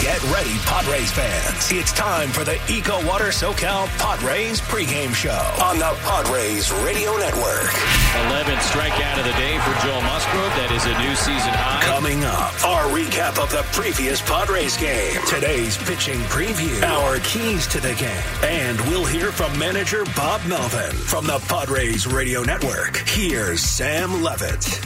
Get ready, Padres fans. It's time for the Eco Water SoCal Padres pregame show on the Padres Radio Network. 11 strikeout of the day for Joe Musgrove. That is a new season high. Coming up, our recap of the previous Padres game, today's pitching preview, our keys to the game, and we'll hear from manager Bob Melvin from the Padres Radio Network. Here's Sam Levitt.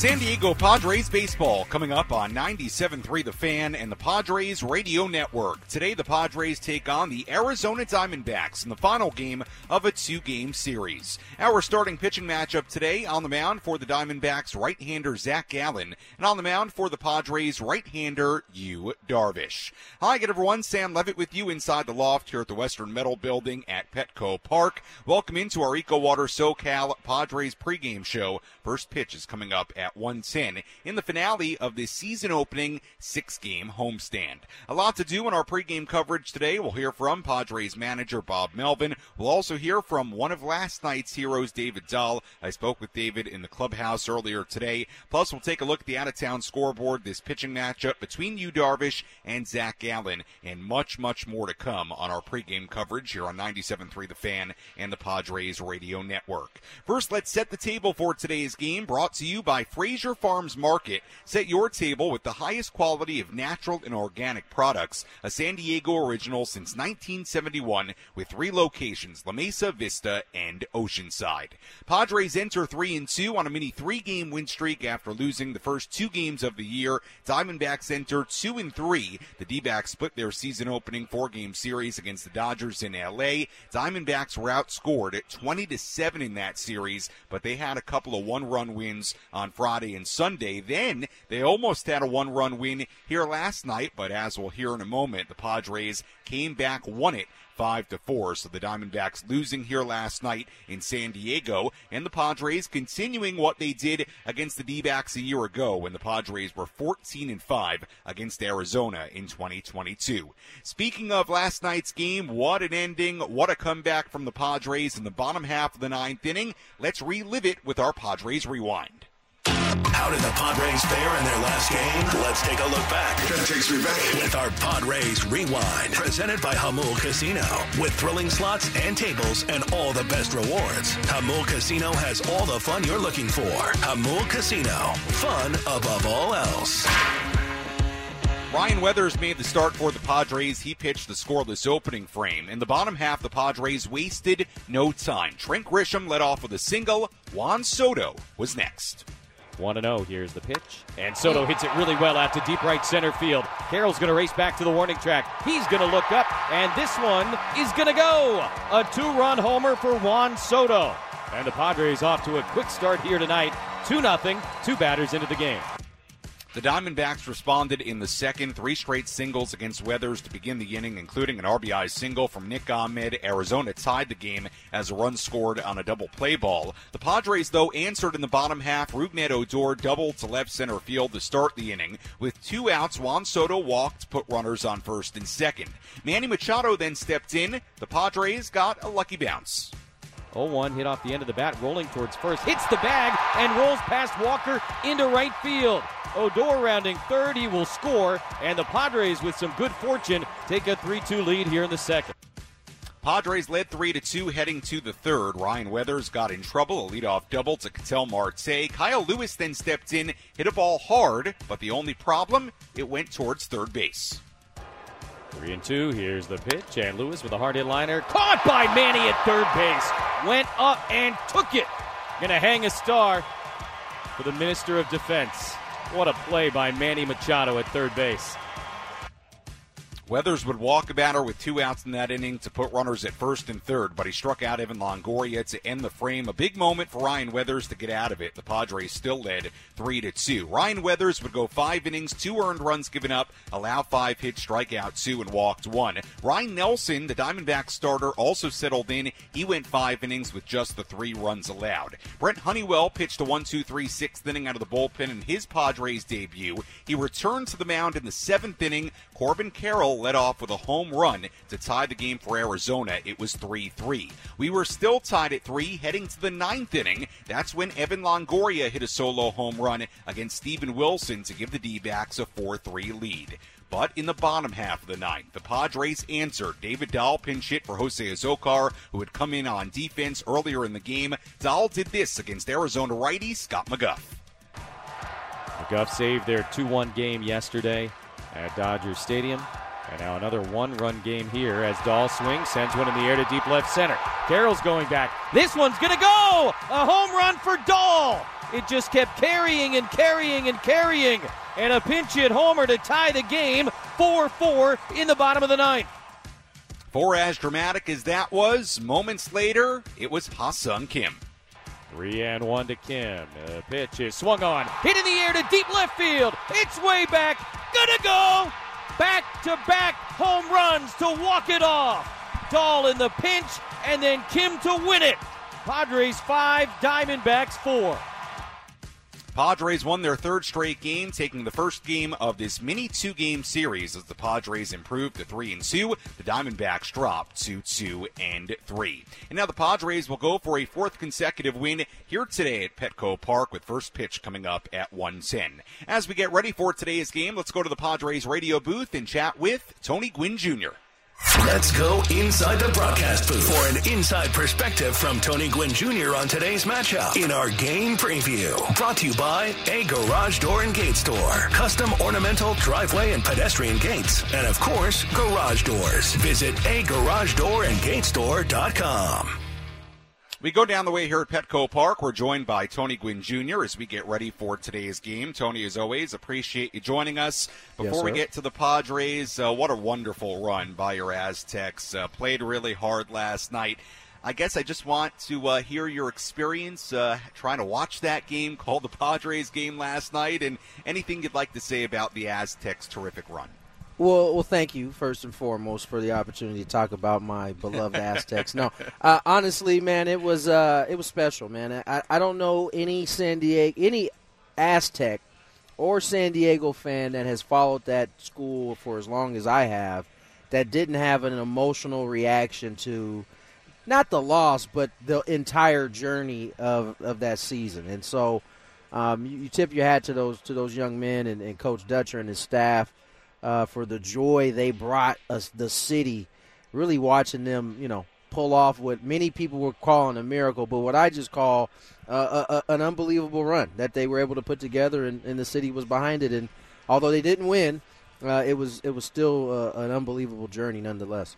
San Diego Padres baseball coming up on 97.3 The Fan and the Padres Radio Network. Today, the Padres take on the Arizona Diamondbacks in the final game of a two game series. Our starting pitching matchup today on the mound for the Diamondbacks right hander Zach Gallen and on the mound for the Padres right hander Yu Darvish. Hi, good everyone. Sam Levitt with you inside the loft here at the Western Metal Building at Petco Park. Welcome into our Eco Water SoCal Padres pregame show. First pitch is coming up at 110 in the finale of the season opening six game homestand. A lot to do in our pregame coverage today. We'll hear from Padres manager Bob Melvin. We'll also hear from one of last night's heroes, David Dahl. I spoke with David in the clubhouse earlier today. Plus, we'll take a look at the out of town scoreboard, this pitching matchup between Yu Darvish and Zach Gallen, and much, much more to come on our pregame coverage here on 97.3 The Fan and the Padres Radio Network. First, let's set the table for today's game, brought to you by Frazier Farms Market. Set your table with the highest quality of natural and organic products, a San Diego original since 1971 with three locations, La Mesa, Vista, and Oceanside. Padres enter 3 and 2 on a mini 3-game win streak after losing the first 2 games of the year. Diamondbacks enter 2 and 3. The D-backs split their season opening 4-game series against the Dodgers in LA. Diamondbacks were outscored at 20 to 7 in that series, but they had a couple of one-run wins on Friday and Sunday. Then they almost had a one run win here last night, but as we'll hear in a moment, the Padres came back, won it five to four. So the Diamondbacks losing here last night in San Diego, and the Padres continuing what they did against the D-backs a year ago when the Padres were 14 and five against Arizona in 2022. Speaking of last night's game, what an ending! What a comeback from the Padres in the bottom half of the ninth inning. Let's relive it with our Padres rewind. How did the Padres fare in their last game? Let's take a look back. That takes me back. With our Padres Rewind, presented by Jamul Casino. With thrilling slots and tables and all the best rewards, Jamul Casino has all the fun you're looking for. Jamul Casino, fun above all else. Ryan Weathers made the start for the Padres. He pitched the scoreless opening frame. In the bottom half, the Padres wasted no time. Trent Grisham led off with a single. Juan Soto was next. 1 0. Here's the pitch. And Soto hits it really well out to deep right center field. Carroll's going to race back to the warning track. He's going to look up, and this one is going to go. A two run homer for Juan Soto. And the Padres off to a quick start here tonight. 2 0, two batters into the game. The Diamondbacks responded in the second, three straight singles against Weathers to begin the inning, including an RBI single from Nick Ahmed. Arizona tied the game as a run scored on a double play ball. The Padres, though, answered in the bottom half. Rougned Odor doubled to left center field to start the inning. With two outs, Juan Soto walked, put runners on first and second. Manny Machado then stepped in. The Padres got a lucky bounce. 0-1 hit off the end of the bat, rolling towards first, hits the bag, and rolls past Walker into right field. Odor rounding third, he will score, and the Padres, with some good fortune, take a 3-2 lead here in the second. Padres led 3 to 2 heading to the third. Ryan Weathers got in trouble, a leadoff double to Ketel Marte. Kyle Lewis then stepped in, hit a ball hard, but the only problem, it went towards third base. Three and two. Here's the pitch, and Lewis with a hard hit liner, caught by Manny at third base, went up and took it. Gonna hang a star for the Minister of Defense. What a play by Manny Machado at third base. Weathers would walk a batter with two outs in that inning to put runners at first and third, but he struck out Evan Longoria to end the frame. A big moment for Ryan Weathers to get out of it. The Padres still led three to two. Ryan Weathers would go five innings, two earned runs given up, allow five hits, strike out two, and walked one. Ryne Nelson, the Diamondback starter, also settled in. He went five innings with just the three runs allowed. Brent Honeywell pitched a one-two-three sixth inning out of the bullpen in his Padres debut. He returned to the mound in the seventh inning. Corbin Carroll led off with a home run to tie the game for Arizona. It was 3 3. We were still tied at 3 heading to the ninth inning. That's when Evan Longoria hit a solo home run against Steven Wilson to give the D backs a 4 3 lead. But in the bottom half of the ninth, the Padres answered. David Dahl pinch hit for Jose Azocar, who had come in on defense earlier in the game. Dahl did this against Arizona righty Scott McGough. McGough saved their 2 1 game yesterday at Dodger Stadium. And now another one run game here as Dahl swings, sends one in the air to deep left center. Carroll's going back. This one's going to go! A home run for Dahl! It just kept carrying and carrying and carrying. And a pinch hit homer to tie the game 4 4 in the bottom of the ninth. For as dramatic as that was, moments later, it was Ha-Seong Kim. Three and one to Kim. The pitch is swung on, hit in the air to deep left field. It's way back, gonna go. Back to back home runs to walk it off. Dahl in the pinch, and then Kim to win it. Padres five, Diamondbacks four. Padres won their third straight game, taking the first game of this mini two-game series as the Padres improved to three and two. The Diamondbacks dropped to two and three. And now the Padres will go for a fourth consecutive win here today at Petco Park with first pitch coming up at 110. As we get ready for today's game, let's go to the Padres radio booth and chat with Tony Gwynn Jr. Let's go inside the broadcast booth for an inside perspective from Tony Gwynn Jr. on today's matchup in our game preview. Brought to you by A Garage Door and Gate Store. Custom ornamental driveway and pedestrian gates. And of course, garage doors. Visit agaragedoorandgatestore.com. We go down the way here at Petco Park. We're joined by Tony Gwynn Jr. as we get ready for today's game. Tony, as always, appreciate you joining us. Before yes, we get to the Padres, uh, what a wonderful run by your Aztecs. Uh, played really hard last night. I guess I just want to uh, hear your experience uh, trying to watch that game, called the Padres game last night, and anything you'd like to say about the Aztecs' terrific run. Well, well, thank you first and foremost for the opportunity to talk about my beloved Aztecs. No, uh, honestly, man, it was uh, it was special, man. I, I don't know any San Diego, any Aztec or San Diego fan that has followed that school for as long as I have that didn't have an emotional reaction to not the loss, but the entire journey of, of that season. And so, um, you, you, tip your hat to those to those young men and, and Coach Dutcher and his staff uh, for the joy they brought us the city. Really watching them, you know, pull off what many people were calling a miracle, but what I just call uh, a, a, an unbelievable run that they were able to put together, and, and, the city was behind it. And although they didn't win, uh, it was it was still uh, an unbelievable journey nonetheless.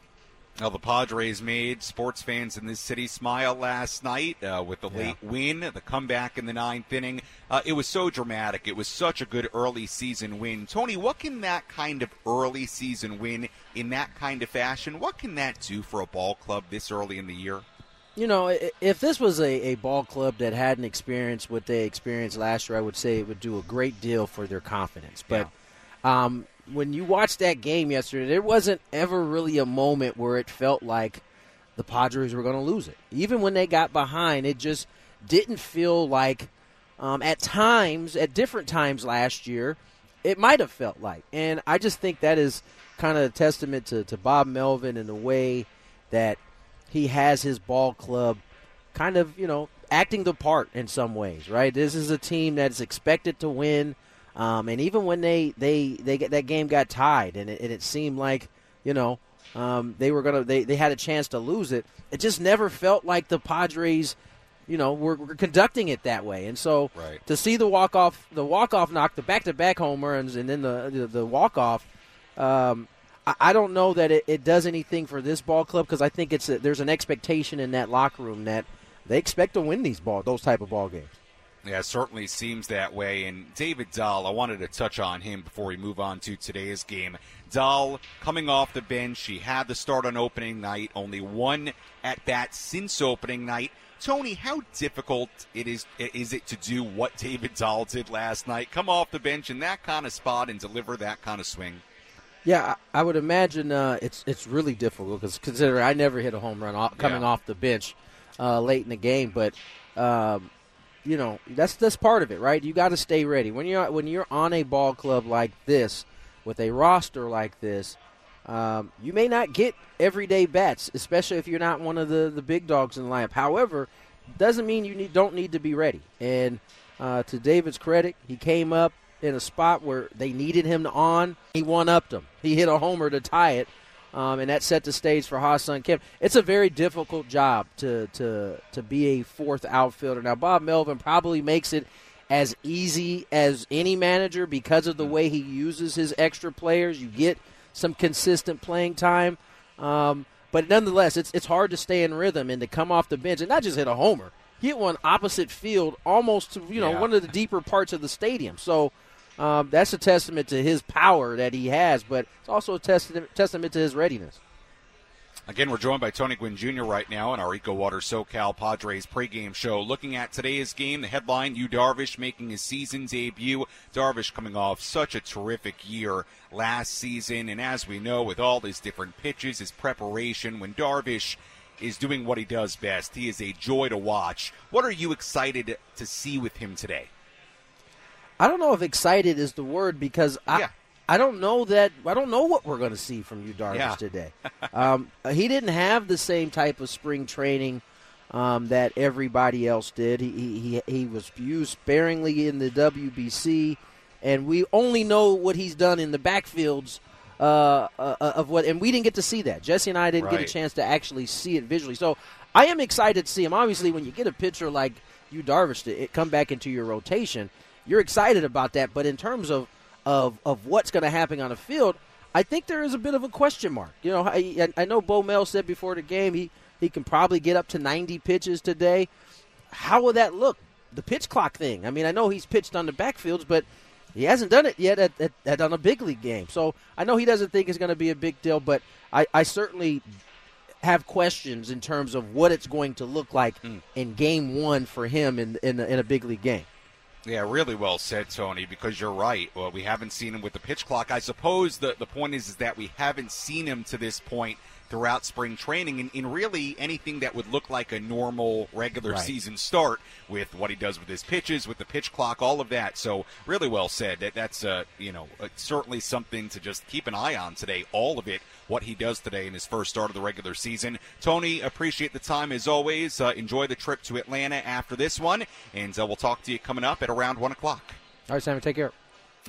Now, the Padres made sports fans in this city smile last night uh, with the yeah. late win, the comeback in the ninth inning. Uh, it was so dramatic. It was such a good early season win. Tony, what can that kind of early season win in that kind of fashion, what can that do for a ball club this early in the year? You know, if this was a, a ball club that hadn't experienced what they experienced last year, I would say it would do a great deal for their confidence. But yeah. um, when you watched that game yesterday, there wasn't ever really a moment where it felt like the Padres were going to lose it. Even when they got behind, it just didn't feel like. Um, at times, at different times last year, it might have felt like, and I just think that is kind of a testament to, to Bob Melvin and the way that he has his ball club, kind of you know acting the part in some ways. Right, this is a team that is expected to win. Um, and even when they they they get that game got tied, and it, and it seemed like you know um, they were gonna they, they had a chance to lose it. It just never felt like the Padres, you know, were, were conducting it that way. And so right. to see the walk off the walk off knock, the back to back home runs, and then the the, the walk off. Um, I, I don't know that it, it, does anything for this ball club because I think it's a, there's an expectation in that locker room that they expect to win these ball those type of ball games. Yeah, it certainly seems that way. And David Dahl, I wanted to touch on him before we move on to today's game. Dahl coming off the bench, he had the start on opening night, only one at bat since opening night. Tony, how difficult it is is it to do what David Dahl did last night? Come off the bench in that kind of spot and deliver that kind of swing. Yeah, I would imagine uh, it's it's really difficult because consider I never hit a home run off, coming Yeah. off the bench uh, late in the game, but um, you know that's that's part of it, right? You got to stay ready when you're when you're on a ball club like this with a roster like this. Um, you may not get everyday bats, especially if you're not one of the, the big dogs in the lineup. However, doesn't mean you need, don't need to be ready. And uh, to David's credit, he came up in a spot where they needed him to on. He one upped them. He hit a homer to tie it, um, and that set the stage for Ha-Seong Kim. It's a very difficult job to to to be a fourth outfielder. Now Bob Melvin probably makes it as easy as any manager because of the way he uses his extra players. You get some consistent playing time. Um, but nonetheless, it's it's hard to stay in rhythm and to come off the bench and not just hit a homer. Hit one opposite field, almost to you know Yeah. one of the deeper parts of the stadium. So um, that's a testament to his power that he has, but it's also a testament testament to his readiness. Again, we're joined by Tony Gwynn Jr. right now on our Eco Water SoCal Padres pregame show. Looking at today's game, the headline: Yu Darvish making his season debut. Darvish coming off such a terrific year last season, and as we know, with all his different pitches, his preparation, when Darvish is doing what he does best, he is a joy to watch. What are you excited to see with him today? I don't know if excited is the word because I Yeah. I don't know that I don't know what we're going to see from Yu Darvish Yeah. today. um, he didn't have the same type of spring training um, that everybody else did. He, he he he was used sparingly in the WBC, and we only know what he's done in the backfields. Uh, uh, of what, and we didn't get to see that. Jesse and I didn't get a chance to actually see it visually. So I am excited to see him. Obviously, when you get a pitcher like Yu Darvish to it come back into your rotation, you're excited about that. But in terms of of of what's going to happen on the field, I think there is a bit of a question mark. You know, I, I know Bo Mel said before the game he he can probably get up to 90 pitches today. How will that look? The pitch clock thing. I mean, I know he's pitched on the backfields, but he hasn't done it yet at, at, at on a big league game. So I know he doesn't think it's going to be a big deal, but I, I certainly have questions in terms of what it's going to look like mm. in game one for him in in, in a big league game. Yeah, really well said, Tony, because you're right. Well, we haven't seen him with the pitch clock. I suppose the, the point is, is that we haven't seen him to this point throughout spring training and in really anything that would look like a normal regular Right. season start with what he does with his pitches, with the pitch clock, all of that. So really well said. That that's uh, you know uh, certainly something to just keep an eye on today. All of it, what he does today in his first start of the regular season. Tony, appreciate the time as always. Uh, enjoy the trip to Atlanta after this one, and uh, we'll talk to you coming up at around one o'clock. All right, Simon, take care.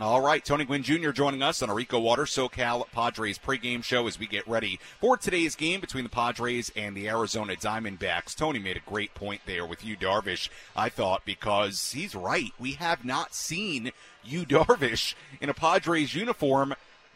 All right, Tony Gwynn Jr. joining us on our Eco Water SoCal Padres pregame show as we get ready for today's game between the Padres and the Arizona Diamondbacks. Tony made a great point there with Yu Darvish, I thought, because he's right. We have not seen you, Darvish, in a Padres uniform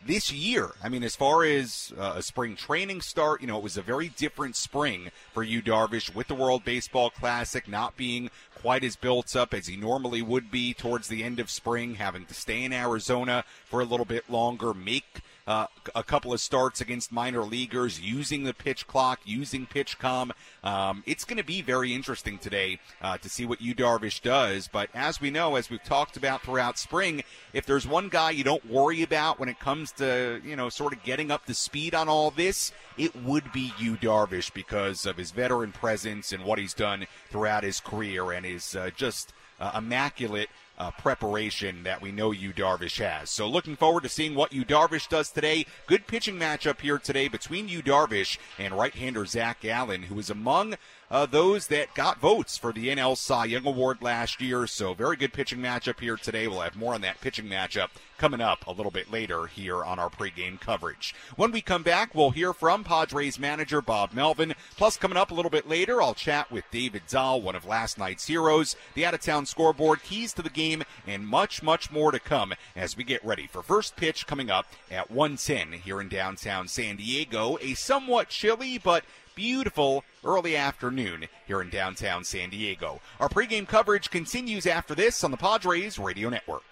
this year. I mean, as far as uh, a spring training start, you know, it was a very different spring for Yu Darvish, with the World Baseball Classic not being quite as built up as he normally would be towards the end of spring, having to stay in Arizona for a little bit longer, make uh, a couple of starts against minor leaguers, using the pitch clock, using PitchCom. Um, it's going to be very interesting today uh, to see what Yu Darvish does. But as we know, as we've talked about throughout spring, if there's one guy you don't worry about when it comes to you know sort of getting up to speed on all this, it would be Yu Darvish because of his veteran presence and what he's done throughout his career and his uh, just uh, immaculate uh, preparation that we know Yu Darvish has. So looking forward to seeing what Yu Darvish does today. Good pitching matchup here today between Yu Darvish and right-hander Zach Gallen, who is among uh, those that got votes for the NL Cy Young Award last year. So very good pitching matchup here today. We'll have more on that pitching matchup coming up a little bit later here on our pregame coverage. When we come back, we'll hear from Padres manager Bob Melvin. Plus, coming up a little bit later, I'll chat with David Dahl, one of last night's heroes, the out-of-town scoreboard, keys to the game, and much, much more to come as we get ready for first pitch coming up at 110 here in downtown San Diego. A somewhat chilly, but beautiful early afternoon here in downtown San Diego. Our pregame coverage continues after this on the Padres Radio Network.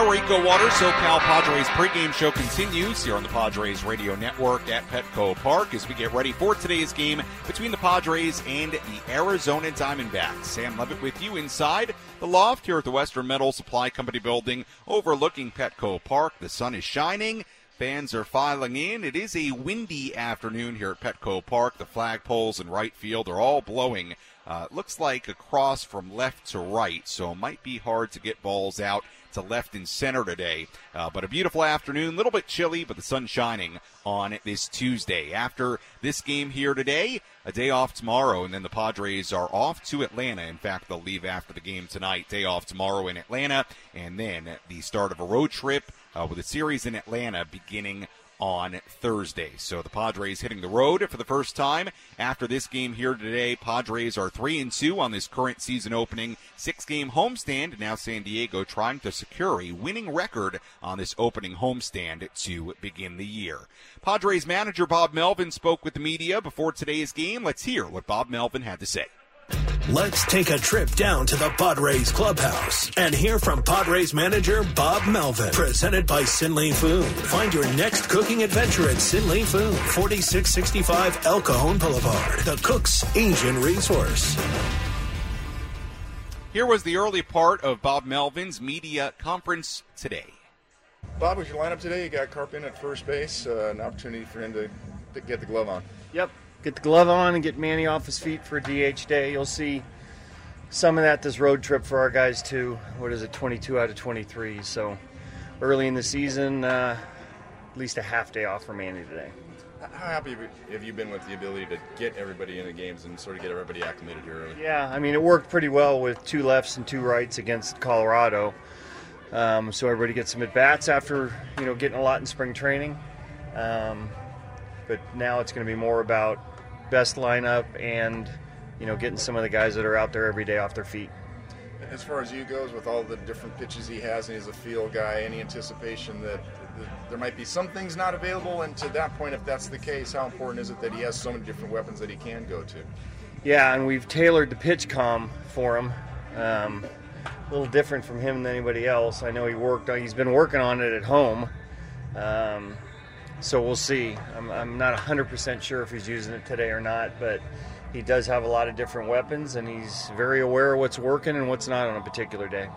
Our Eco Water SoCal Padres pregame show continues here on the Padres Radio Network at Petco Park as we get ready for today's game between the Padres and the Arizona Diamondbacks. Sam Levitt with you inside the loft here at the Western Metal Supply Company building overlooking Petco Park. The sun is shining. Fans are filing in. It is a windy afternoon here at Petco Park. The flagpoles in right field are all blowing. Uh, looks like across from left to right, so it might be hard to get balls out to left and center today. Uh, but a beautiful afternoon, a little bit chilly, but the sun shining on this Tuesday. After this game here today, a day off tomorrow, and then the Padres are off to Atlanta. In fact, they'll leave after the game tonight. Day off tomorrow in Atlanta, and then the start of a road trip uh, with a series in Atlanta beginning on Thursday. So the Padres hitting the road for the first time after this game here today. Padres are 3 and 2 on this current season opening six game homestand. Now San Diego trying to secure a winning record on this opening homestand to begin the year. Padres manager Bob Melvin spoke with the media before today's game. Let's hear what Bob Melvin had to say. Let's take a trip down to the Padres clubhouse and hear from Padres manager Bob Melvin. Presented by Sinley Food. Find your next cooking adventure at Sinley Food, 4665 El Cajon Boulevard, the cook's Asian resource. Here was the early part of Bob Melvin's media conference today. Bob, with your lineup today, you got Carp in at first base, uh, an opportunity for him to get the glove on. Yep, get the glove on and get Manny off his feet for DH day. You'll see some of that this road trip for our guys too. What is it, 22 out of 23? So early in the season, uh, at least a half day off for Manny today. How happy have you been with the ability to get everybody in the games and sort of get everybody acclimated here early? Yeah, I mean it worked pretty well with two lefts and two rights against Colorado. Um, so everybody gets some at bats after you know getting a lot in spring training. Um, but now it's going to be more about best lineup and you know getting some of the guys that are out there every day off their feet. As far as Yu goes, with all the different pitches he has, and he's a field guy, any anticipation that, there might be some things not available? And to that point, if that's the case, how important is it that he has so many different weapons that he can go to? Yeah, and we've tailored the PitchCom for him. Um, a little different from him than anybody else. I know he worked. He's been working on it at home. Um, so we'll see. I'm, I'm not 100% sure if he's using it today or not, but he does have a lot of different weapons, and he's very aware of what's working and what's not on a particular day.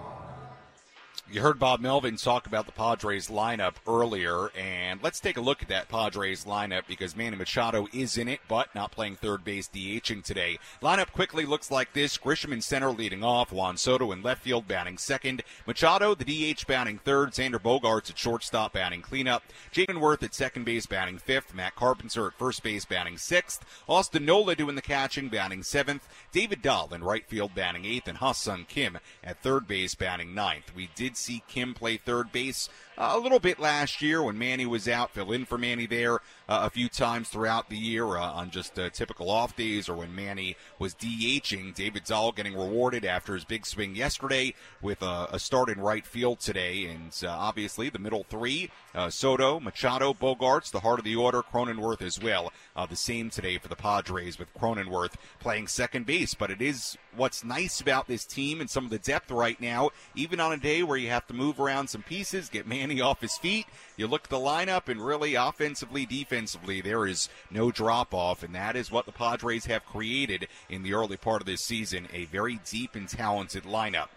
You heard Bob Melvin talk about the Padres lineup earlier, and let's take a look at that Padres lineup because Manny Machado is in it, but not playing third base DHing today. Lineup quickly looks like this: Grisham in center leading off, Juan Soto in left field batting second, Machado the DH batting third, Xander Bogaerts at shortstop batting cleanup, Jake Cronenworth at second base batting fifth, Matt Carpenter at first base batting sixth, Austin Nola doing the catching batting seventh, David Dahl in right field batting eighth, and Ha-Seong Kim at third base batting ninth. We did see Kim play third base a little bit last year when Manny was out, fill in for Manny there uh, a few times throughout the year uh, on just uh, typical off days or when Manny was DHing. David Dahl getting rewarded after his big swing yesterday with a, a start in right field today. And uh, obviously the middle three, uh, Soto, Machado, Bogaerts, the heart of the order, Cronenworth as well. the same today for the Padres with Cronenworth playing second base. But it is what's nice about this team and some of the depth right now, even on a day where you have to move around some pieces, get Manny off his feet. You look at the lineup, and really, offensively, defensively, there is no drop off, and that is what the Padres have created in the early part of this season a very deep and talented lineup.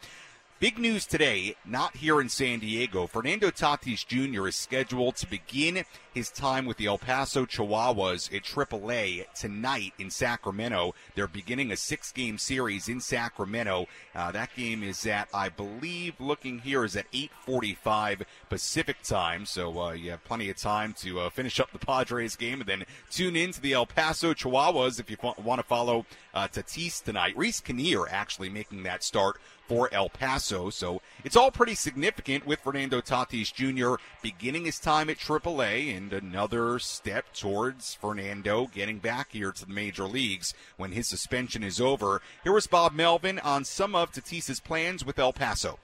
Big news today, not here in San Diego. Fernando Tatis Jr. is scheduled to begin his time with the El Paso Chihuahuas at AAA tonight in Sacramento. They're beginning a six game series in Sacramento. Uh, that game is at, I believe, looking here is at 845 Pacific time. So uh, you have plenty of time to uh, finish up the Padres game and then tune in to the El Paso Chihuahuas if you want to follow uh, Tatis tonight. Reiss Knehr actually making that start for El Paso. So it's all pretty significant with Fernando Tatis Jr. beginning his time at AAA and another step towards Fernando getting back here to the major leagues when his suspension is over. Here was Bob Melvin on some of Tatis's plans with El Paso.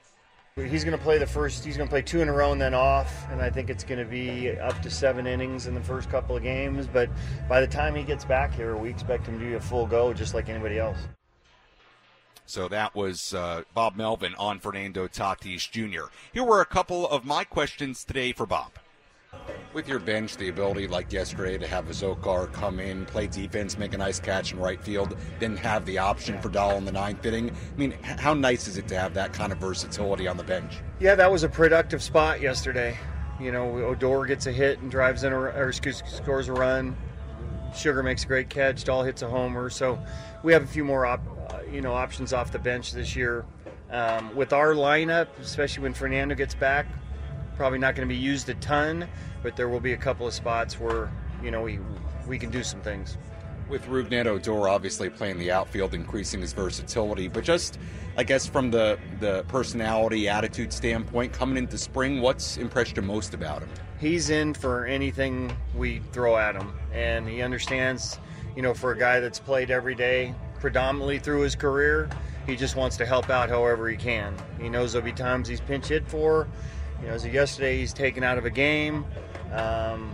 He's going to play the first. He's going to play two in a row and then off, and I think it's going to be up to seven innings in the first couple of games. But by the time he gets back here, we expect him to be a full go, just like anybody else. So that was uh, Bob Melvin on Fernando Tatis Jr. Here were a couple of my questions today for Bob. With your bench, the ability like yesterday to have Azocar come in, play defense, make a nice catch in right field, then have the option for Dahl in the ninth inning. I mean, how nice is it to have that kind of versatility on the bench? Yeah, that was a productive spot yesterday. You know, Odor gets a hit and drives in, a, or excuse, scores a run. Azocar makes a great catch. Dahl hits a homer. So we have a few more, op, uh, you know, options off the bench this year. Um, with our lineup, especially when Fernando gets back, probably not going to be used a ton, but there will be a couple of spots where you know we we can do some things. With Rougned Odor obviously playing the outfield, increasing his versatility, but just I guess from the the personality attitude standpoint, coming into spring, what's impressed you most about him? He's in for anything we throw at him, and he understands. You know, for a guy that's played every day, predominantly through his career, he just wants to help out however he can. He knows there'll be times he's pinch hit for, you know, so yesterday he's taken out of a game. Um,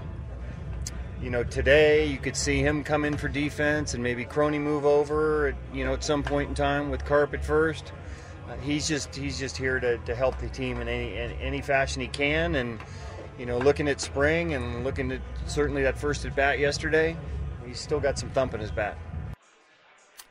you know, today you could see him come in for defense and maybe Crony move over. At, you know, at some point in time with Carp at first. Uh, he's just he's just here to, to help the team in any in any fashion he can. And you know, looking at spring and looking at certainly that first at bat yesterday, he's still got some thump in his bat.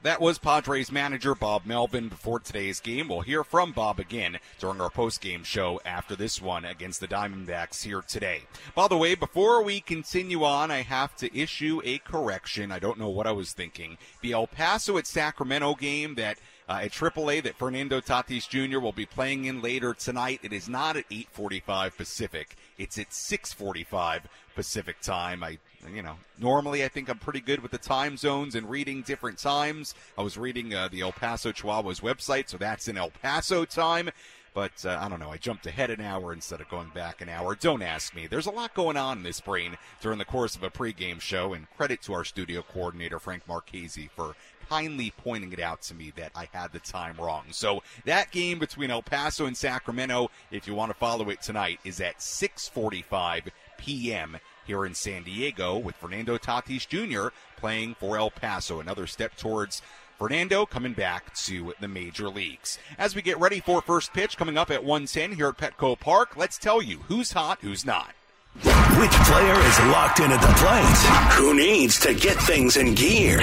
That was Padres manager Bob Melvin before today's game. We'll hear from Bob again during our post-game show after this one against the Diamondbacks here today. By the way, before we continue on, I have to issue a correction. I don't know what I was thinking. The El Paso at Sacramento game that uh, at AAA that Fernando Tatis Jr. will be playing in later tonight. It is not at 8:45 Pacific. It's at 6:45 Pacific time. I, you know, normally I think I'm pretty good with the time zones and reading different times. I was reading uh, the El Paso Chihuahuas website, so that's in El Paso time. But uh, I don't know. I jumped ahead an hour instead of going back an hour. Don't ask me. There's a lot going on in this brain during the course of a pregame show, and credit to our studio coordinator Frank Marchese for kindly pointing it out to me that I had the time wrong. So that game between El Paso and Sacramento, if you want to follow it tonight, is at 6:45 p.m. here in San Diego with Fernando Tatis Jr. playing for El Paso. Another step towards Fernando coming back to the major leagues. As we get ready for first pitch coming up at 110 here at Petco Park, let's tell you who's hot, who's not. Which player is locked in at the plate? Who needs to get things in gear?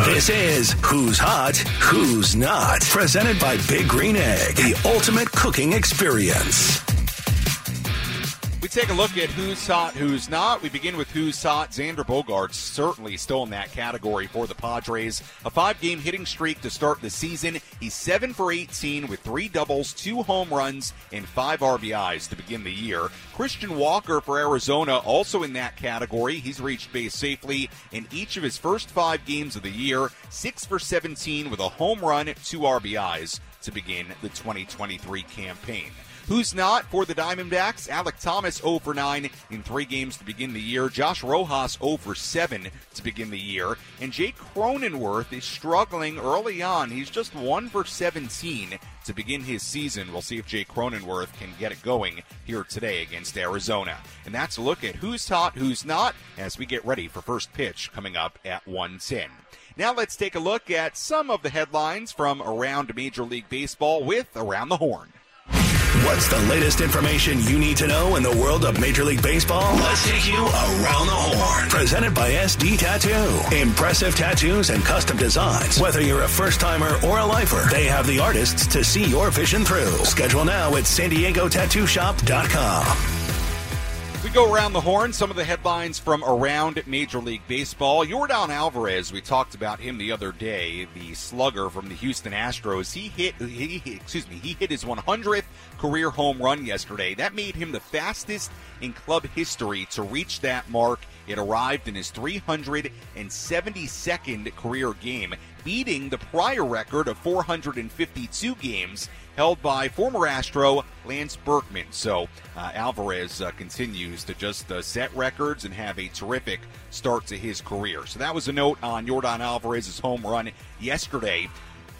This is Who's Hot, Who's Not. Presented by Big Green Egg, the ultimate cooking experience. We take a look at who's hot, who's not. We begin with who's hot. Xander Bogaerts certainly still in that category for the Padres. A five-game hitting streak to start the season. He's seven for 18 with three doubles, two home runs, and five RBIs to begin the year. Christian Walker for Arizona also in that category. He's reached base safely in each of his first five games of the year. Six for 17 with a home run, two RBIs to begin the 2023 campaign. Who's not for the Diamondbacks? Alek Thomas 0 for 9 in three games to begin the year. Josh Rojas 0 for 7 to begin the year. And Jake Cronenworth is struggling early on. He's just 1 for 17 to begin his season. We'll see if Jake Cronenworth can get it going here today against Arizona. And that's a look at who's hot, who's not, as we get ready for first pitch coming up at 110. Now let's take a look at some of the headlines from around Major League Baseball with Around the Horn. What's the latest information you need to know in the world of Major League Baseball? Let's take you around the horn. Presented by SD Tattoo. Impressive tattoos and custom designs. Whether you're a first timer or a lifer, they have the artists to see your vision through. Schedule now at San Diego Tattoo Shop.com. Go around the horn. Some of the headlines from around Major League Baseball. Yordan Alvarez, we talked about him the other day, the slugger from the Houston Astros. He hit, he, excuse me, he hit his 100th career home run yesterday. That made him the fastest in club history to reach that mark. It arrived in his 372nd career game, beating the prior record of 452 games held by former Astro Lance Berkman. So uh, Alvarez uh, continues to just uh, set records and have a terrific start to his career. So that was a note on Yordan Alvarez's home run yesterday.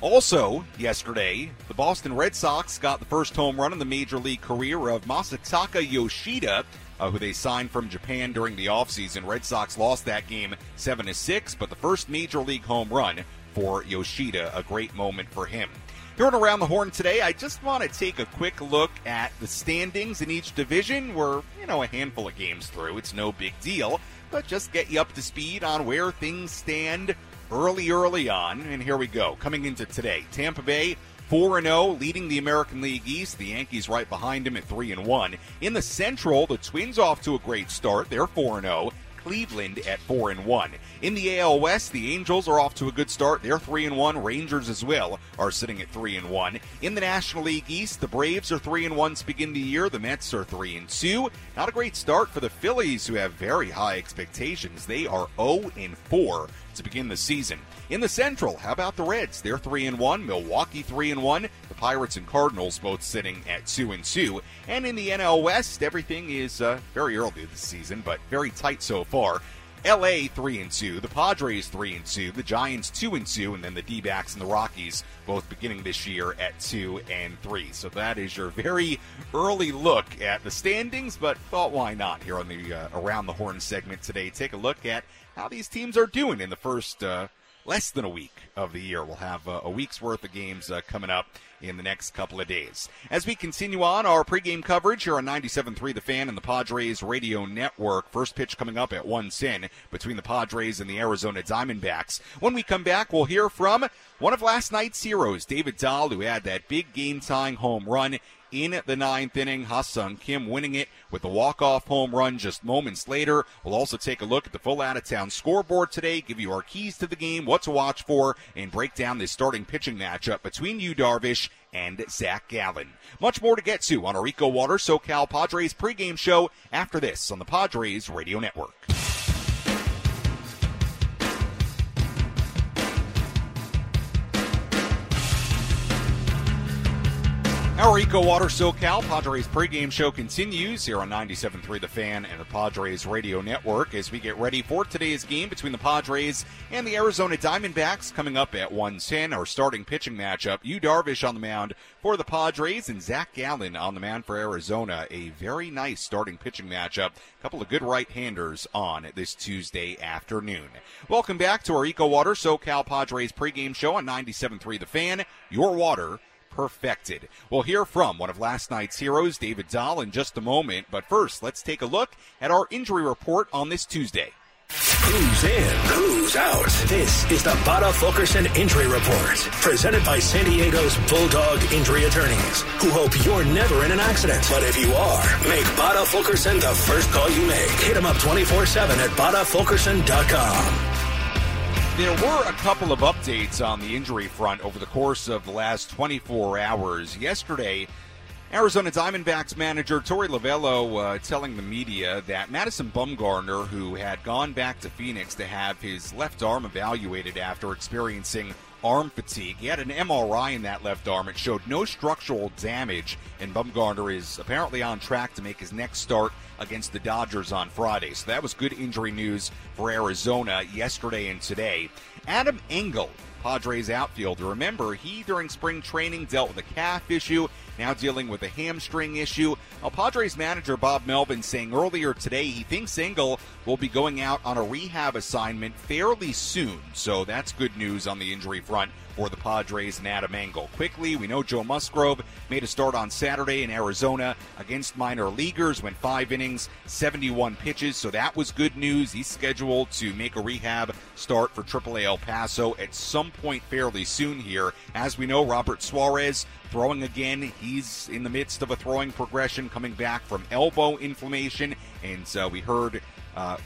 Also, yesterday, the Boston Red Sox got the first home run in the major league career of Masataka Yoshida, uh, who they signed from Japan during the offseason. Red Sox lost that game 7 to 6, but the first major league home run for Yoshida, a great moment for him. Here on Around the Horn today, I just want to take a quick look at the standings in each division. We're, you know, a handful of games through. It's no big deal, but just get you up to speed on where things stand early, early on. And here we go. Coming into today, Tampa Bay 4 0, leading the American League East. The Yankees right behind him at 3 and 1. In the Central, the Twins off to a great start. They're 4 0. Cleveland at 4 and 1. In the AL West, the Angels are off to a good start. They're 3 and 1. Rangers as well are sitting at 3 and 1. In the National League East, the Braves are 3 and 1 to begin the year. The Mets are 3 and 2. Not a great start for the Phillies who have very high expectations. They are 0 and 4 to begin the season. In the Central, how about the Reds? They're 3 and 1, Milwaukee 3 and 1, the Pirates and Cardinals both sitting at 2 and 2. And in the NL West, everything is uh, very early this season, but very tight so far. LA 3 and 2, the Padres 3 and 2, the Giants 2 and 2, and then the D-backs and the Rockies both beginning this year at 2 and 3. So that is your very early look at the standings, but thought why not here on the uh, Around the Horn segment today. Take a look at how these teams are doing in the first uh, less than a week of the year. We'll have uh, a week's worth of games uh, coming up in the next couple of days. As we continue on our pregame coverage here on 97.3 The Fan and the Padres Radio Network, first pitch coming up at 110 between the Padres and the Arizona Diamondbacks. When we come back, we'll hear from one of last night's heroes, David Dahl, who had that big game-tying home run in the ninth inning. Ha-Seong Kim winning it with a walk-off home run just moments later. We'll also take a look at the full out-of-town scoreboard today, give you our keys to the game, what to watch for, and break down this starting pitching matchup between Yu Darvish and Zach Gallen. Much more to get to on our Eco Water SoCal Padres pregame show after this on the Padres Radio Network. Our Eco Water SoCal Padres pregame show continues here on 97.3 The Fan and the Padres Radio Network as we get ready for today's game between the Padres and the Arizona Diamondbacks coming up at 110. Our starting pitching matchup, Yu Darvish on the mound for the Padres and Zach Gallen on the mound for Arizona. A very nice starting pitching matchup. A couple of good right-handers on this Tuesday afternoon. Welcome back to our Eco Water SoCal Padres pregame show on 97.3 The Fan. Your water perfected. We'll hear from one of last night's heroes, David Dahl, in just a moment. But first, let's take a look at our injury report on this Tuesday. Who's in? Who's out? This is the Bada Fulkerson Injury Report, presented by San Diego's Bulldog Injury Attorneys, who hope you're never in an accident. But if you are, make Bada Fulkerson the first call you make. Hit them up 24 7 at BadaFulkerson.com. There were a couple of updates on the injury front over the course of the last 24 hours. Yesterday, Arizona Diamondbacks manager Torey Lovullo uh, telling the media that Madison Bumgarner, who had gone back to Phoenix to have his left arm evaluated after experiencing arm fatigue. He had an MRI in that left arm. It showed no structural damage, and Bumgarner is apparently on track to make his next start against the Dodgers on Friday. So that was good injury news for Arizona yesterday and today. Adam Engel, Padres outfielder. Remember, he during spring training dealt with a calf issue, now dealing with a hamstring issue. Now, Padres manager Bob Melvin saying earlier today he thinks Engel will be going out on a rehab assignment fairly soon. So that's good news on the injury front for the Padres and Adam Engel. Quickly, we know Joe Musgrove made a start on Saturday in Arizona against minor leaguers, went five innings, 71 pitches, so that was good news. He's scheduled to make a rehab start for AAA El Paso at some point fairly soon here. As we know, Robert Suarez throwing again. He's in the midst of a throwing progression coming back from elbow inflammation, and so we heard uh,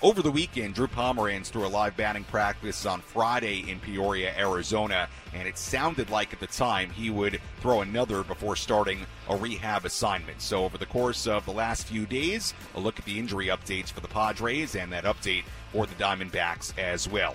over the weekend, Drew Pomeranz threw a live batting practice on Friday in Peoria, Arizona, and it sounded like at the time he would throw another before starting a rehab assignment. So, over the course of the last few days, a look at the injury updates for the Padres and that update for the Diamondbacks as well.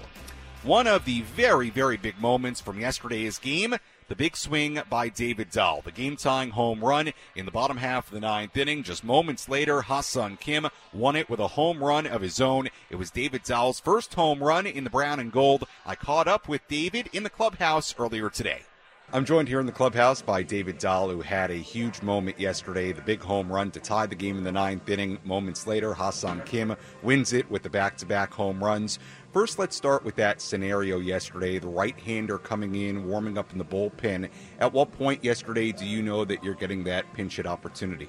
One of the very, very big moments from yesterday's game the big swing by David Dahl, the game tying home run in the bottom half of the ninth inning. Just moments later, Ha-Seong Kim won it with a home run of his own. It was David Dahl's first home run in the brown and gold. I caught up with David in the clubhouse earlier today. I'm joined here in the clubhouse by David Dahl, who had a huge moment yesterday, the big home run to tie the game in the ninth inning. Moments later, Ha-Seong Kim wins it with the back to back home runs. First, let's start with that scenario yesterday. The right hander coming in, warming up in the bullpen. At what point yesterday do you know that you're getting that pinch hit opportunity?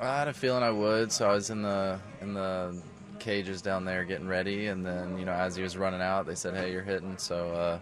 I had a feeling I would, so I was in the in the cages down there getting ready, and then you know as he was running out, they said, "Hey, you're hitting." So uh,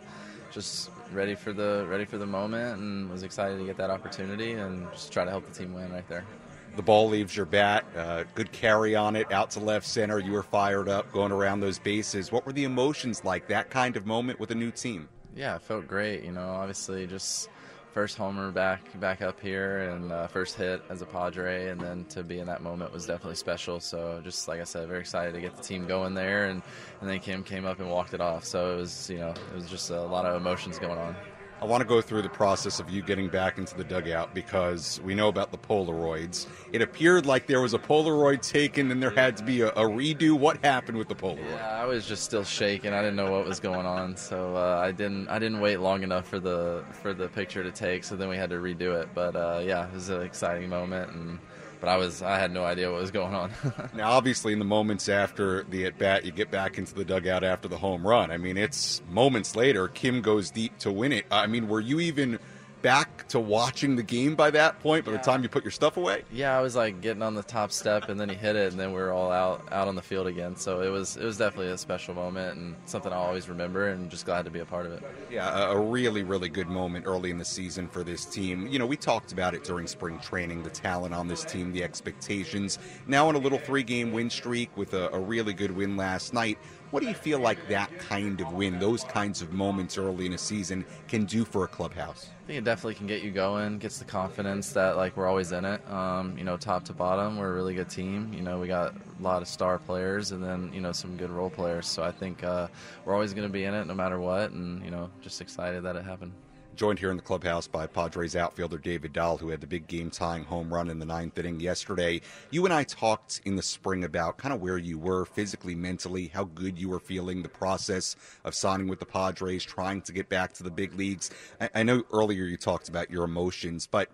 just ready for the ready for the moment, and was excited to get that opportunity and just try to help the team win right there. The ball leaves your bat. Uh, good carry on it out to left center. You were fired up going around those bases. What were the emotions like that kind of moment with a new team? Yeah, it felt great. You know, obviously just first homer back back up here and uh, first hit as a Padre, and then to be in that moment was definitely special. So just like I said, very excited to get the team going there, and and then Kim came up and walked it off. So it was you know it was just a lot of emotions going on. I want to go through the process of you getting back into the dugout because we know about the Polaroids. It appeared like there was a Polaroid taken and there had to be a, a redo. What happened with the Polaroid? Yeah, I was just still shaking. I didn't know what was going on, so uh, I didn't I didn't wait long enough for the for the picture to take. So then we had to redo it. But uh, yeah, it was an exciting moment and but I was I had no idea what was going on. now, obviously, in the moments after the at bat, you get back into the dugout after the home run. I mean, it's moments later. Kim goes deep to win it. I mean, were you even back to watching the game by that point by yeah. the time you put your stuff away? Yeah i was like getting on the top step and then he hit it and then we were all out out on the field again. So it was it was definitely a special moment and something I'll always remember and just glad to be a part of it. Yeah a really really good moment early in the season for this team. You know we talked about it during spring training the talent on this team the expectations. Now on a little three game win streak with a, a really good win last night what do you feel like that kind of win, those kinds of moments early in a season, can do for a clubhouse? I think it definitely can get you going, gets the confidence that like we're always in it. Um, you know, top to bottom, we're a really good team. You know, we got a lot of star players and then you know some good role players. So I think uh, we're always going to be in it no matter what, and you know, just excited that it happened joined here in the clubhouse by Padres outfielder David Dahl, who had the big game tying home run in the ninth inning yesterday. You and I talked in the spring about kind of where you were physically, mentally, how good you were feeling, the process of signing with the Padres, trying to get back to the big leagues. I, I know earlier you talked about your emotions, but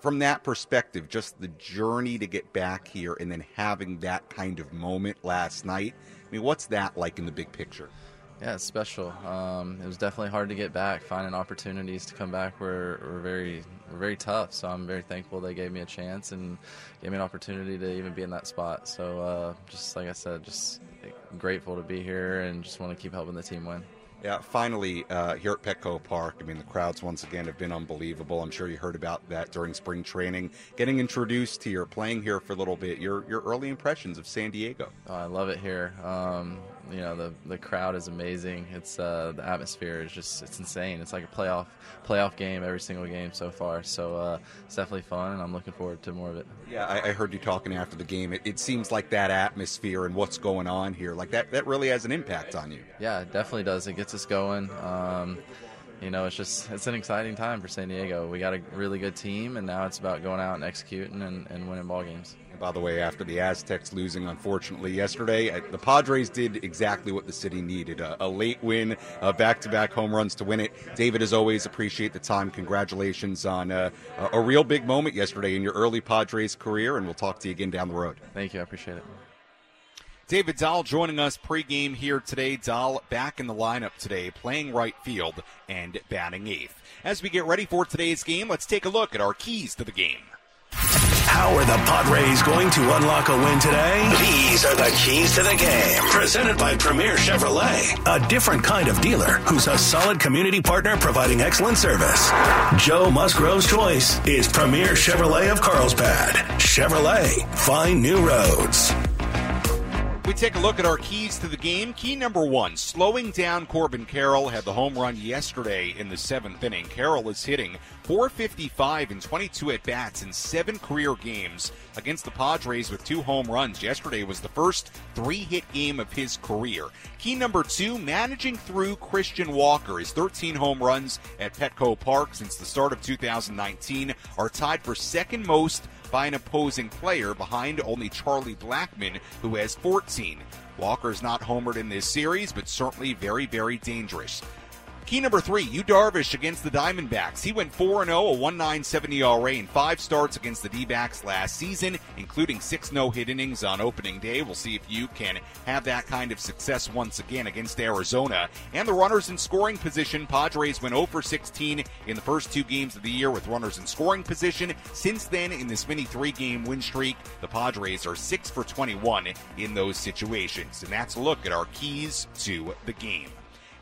from that perspective, just the journey to get back here and then having that kind of moment last night, I mean, what's that like in the big picture? Yeah, it's special. Um, it was definitely hard to get back. Finding opportunities to come back were, were very were very tough. So I'm very thankful they gave me a chance and gave me an opportunity to even be in that spot. So uh, just like I said, just grateful to be here and just want to keep helping the team win. Yeah, finally, uh, here at Petco Park, I mean, the crowds once again have been unbelievable. I'm sure you heard about that during spring training. Getting introduced here, playing here for a little bit, your your early impressions of San Diego. Oh, I love it here. Um, you know, the the crowd is amazing. It's uh, the atmosphere is just it's insane. It's like a playoff playoff game every single game so far. So uh, it's definitely fun, and I'm looking forward to more of it. Yeah, I, I heard you talking after the game. It, it seems like that atmosphere and what's going on here, like that, that really has an impact on you. Yeah, it definitely does. It gets us going. Um, you know, it's just it's an exciting time for San Diego. We got a really good team, and now it's about going out and executing and, and winning ball games. By the way, after the Aztecs losing, unfortunately, yesterday, uh, the Padres did exactly what the city needed a, a late win, back to back home runs to win it. David, as always, appreciate the time. Congratulations on uh, a real big moment yesterday in your early Padres career, and we'll talk to you again down the road. Thank you. I appreciate it. David Dahl joining us pregame here today. Dahl back in the lineup today, playing right field and batting eighth. As we get ready for today's game, let's take a look at our keys to the game. How are the Padres going to unlock a win today? These are the keys to the game. Presented by Premier Chevrolet, a different kind of dealer who's a solid community partner providing excellent service. Joe Musgrove's choice is Premier Chevrolet of Carlsbad. Chevrolet, find new roads. We take a look at our keys to the game. Key number one, slowing down Corbin Carroll had the home run yesterday in the seventh inning. Carroll is hitting 455 and 22 at bats in seven career games against the Padres with two home runs. Yesterday was the first three hit game of his career. Key number two, managing through Christian Walker. His 13 home runs at Petco Park since the start of 2019 are tied for second most by an opposing player behind only Charlie Blackmon, who has 14. Walker's not homered in this series, but certainly very, very dangerous. Key number three, Yu Darvish against the Diamondbacks. He went 4 0, a 1.97 ERA in five starts against the D backs last season, including six no hit innings on opening day. We'll see if Yu can have that kind of success once again against Arizona. And the runners in scoring position, Padres went 0 for 16 in the first two games of the year with runners in scoring position. Since then, in this mini three game win streak, the Padres are 6 for 21 in those situations. And that's a look at our keys to the game.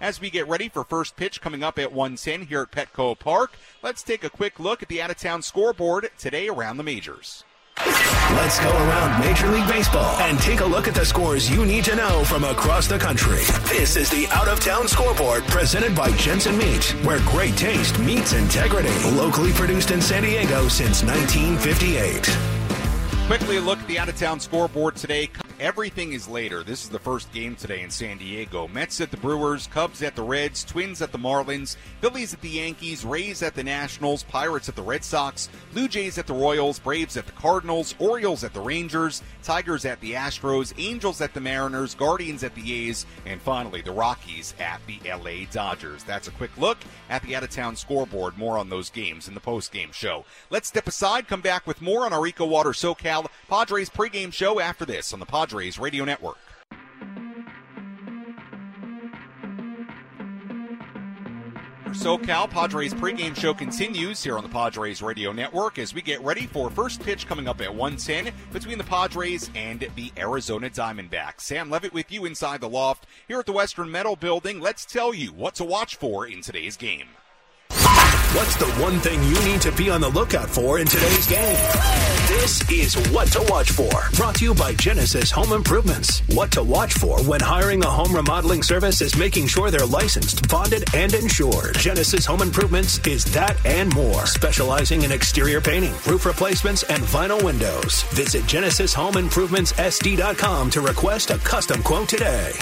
As we get ready for first pitch coming up at 110 here at Petco Park, let's take a quick look at the out of town scoreboard today around the majors. Let's go around Major League Baseball and take a look at the scores you need to know from across the country. This is the Out of Town Scoreboard presented by Jensen Meat, where great taste meets integrity. Locally produced in San Diego since 1958. Quickly a look at the out of town scoreboard today. Everything is later. This is the first game today in San Diego. Mets at the Brewers, Cubs at the Reds, Twins at the Marlins, Phillies at the Yankees, Rays at the Nationals, Pirates at the Red Sox, Blue Jays at the Royals, Braves at the Cardinals, Orioles at the Rangers, Tigers at the Astros, Angels at the Mariners, Guardians at the A's, and finally the Rockies at the LA Dodgers. That's a quick look at the out of town scoreboard. More on those games in the post game show. Let's step aside, come back with more on our Eco Water SoCal Padres pregame show after this on the Padres Radio Network. SoCal Padres pregame show continues here on the Padres Radio Network as we get ready for first pitch coming up at 110 between the Padres and the Arizona Diamondbacks. Sam Levitt with you inside the loft here at the Western Metal Building. Let's tell you what to watch for in today's game. What's the one thing you need to be on the lookout for in today's game? This is What to Watch For, brought to you by Genesis Home Improvements. What to watch for when hiring a home remodeling service is making sure they're licensed, bonded, and insured. Genesis Home Improvements is that and more, specializing in exterior painting, roof replacements, and vinyl windows. Visit GenesisHomeImprovementsSD.com to request a custom quote today.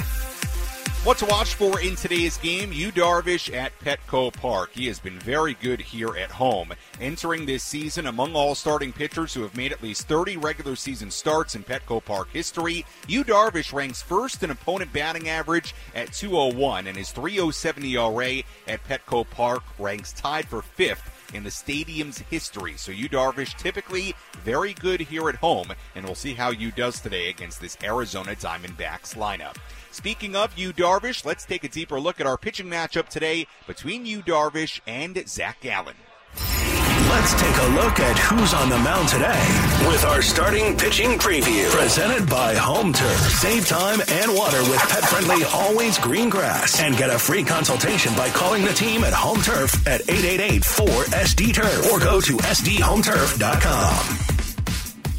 What to watch for in today's game? Yu Darvish at Petco Park. He has been very good here at home. Entering this season among all starting pitchers who have made at least 30 regular season starts in Petco Park history, Yu Darvish ranks first in opponent batting average at 201, and his 307 ERA at Petco Park ranks tied for fifth in the stadium's history. So Yu Darvish typically very good here at home, and we'll see how Yu does today against this Arizona Diamondbacks lineup. Speaking of Yu, Darvish, let's take a deeper look at our pitching matchup today between Yu, Darvish and Zach Gallen. Let's take a look at who's on the mound today with our starting pitching preview. Presented by Home Turf. Save time and water with pet friendly always green grass. And get a free consultation by calling the team at Home Turf at 888-4SD Turf or go to SDHometurf.com.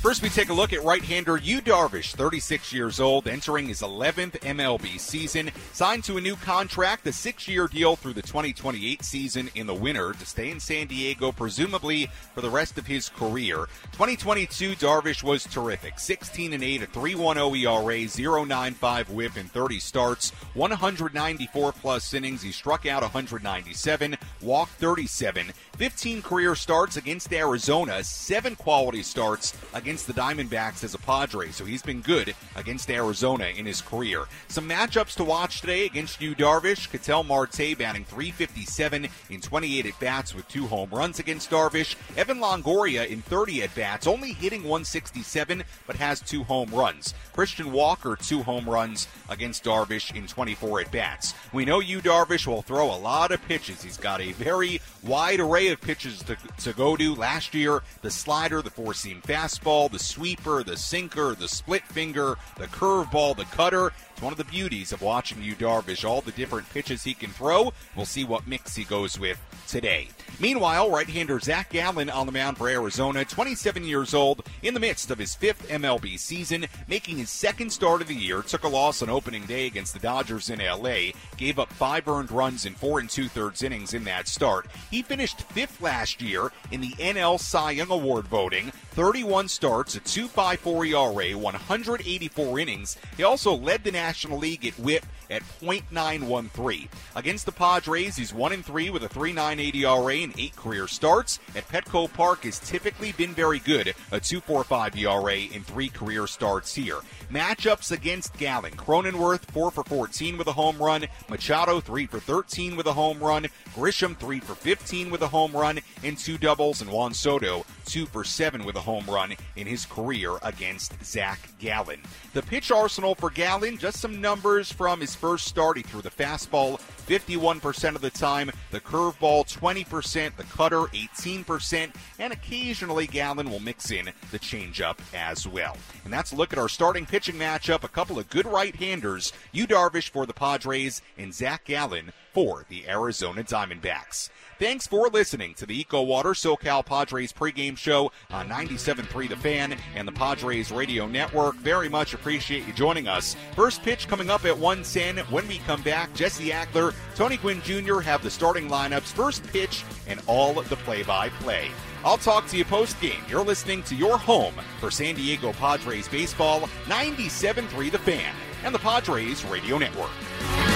First, we take a look at right-hander Yu Darvish, 36 years old, entering his 11th MLB season, signed to a new contract, a six-year deal through the 2028 season in the winter to stay in San Diego, presumably for the rest of his career. 2022, Darvish was terrific, 16 and 8, a 3.10 ERA, 0.95 WHIP in 30 starts, 194 plus innings. He struck out 197, walked 37, 15 career starts against Arizona, seven quality starts against the Diamondbacks as a Padre, so he's been good against Arizona in his career. Some matchups to watch today against Yu Darvish. Ketel Marte batting 357 in 28 at bats with two home runs against Darvish. Evan Longoria in 30 at bats, only hitting 167, but has two home runs. Christian Walker, two home runs against Darvish in 24 at bats. We know Yu Darvish will throw a lot of pitches. He's got a very wide array of pitches to, to go to. Last year, the slider, the four seam fastball, the sweeper, the sinker, the split finger, the curveball, the cutter. It's one of the beauties of watching Yu Darvish, all the different pitches he can throw. We'll see what mix he goes with today. Meanwhile, right-hander Zach Gallen on the mound for Arizona, 27 years old, in the midst of his fifth MLB season, making his second start of the year, took a loss on opening day against the Dodgers in LA, gave up five earned runs in four and two-thirds innings in that start. He finished fifth last year in the NL Cy Young Award voting, 31 starts, a 2.54 ERA, 184 innings. He also led the National League. At WHIP at .913. Against the Padres, he's 1 and 3 with a 3.98 ERA and 8 career starts. At Petco Park has typically been very good, a 2.45 ERA in 3 career starts here. Matchups against Gallen. Cronenworth 4 for 14 with a home run, Machado 3 for 13 with a home run, Grisham 3 for 15 with a home run and two doubles and Juan Soto 2 for 7 with a home run in his career against Zach Gallen. The pitch arsenal for Gallen, just some numbers from his first start. He threw the fastball 51% of the time, the curveball 20%, the cutter 18%, and occasionally Gallen will mix in the changeup as well. And that's a look at our starting pitching matchup. A couple of good right-handers, Yu Darvish for the Padres and Zach Gallen for the Arizona Diamondbacks. Thanks for listening to the Eco Water SoCal Padres pregame show on 97.3 The Fan and the Padres Radio Network. Very much appreciate you joining us. First pitch coming up at 110. When we come back, Jesse Agler, Tony Gwynn Jr. have the starting lineups, first pitch, and all the play-by-play. I'll talk to you post game. You're listening to your home for San Diego Padres baseball, 97.3 The Fan and the Padres Radio Network.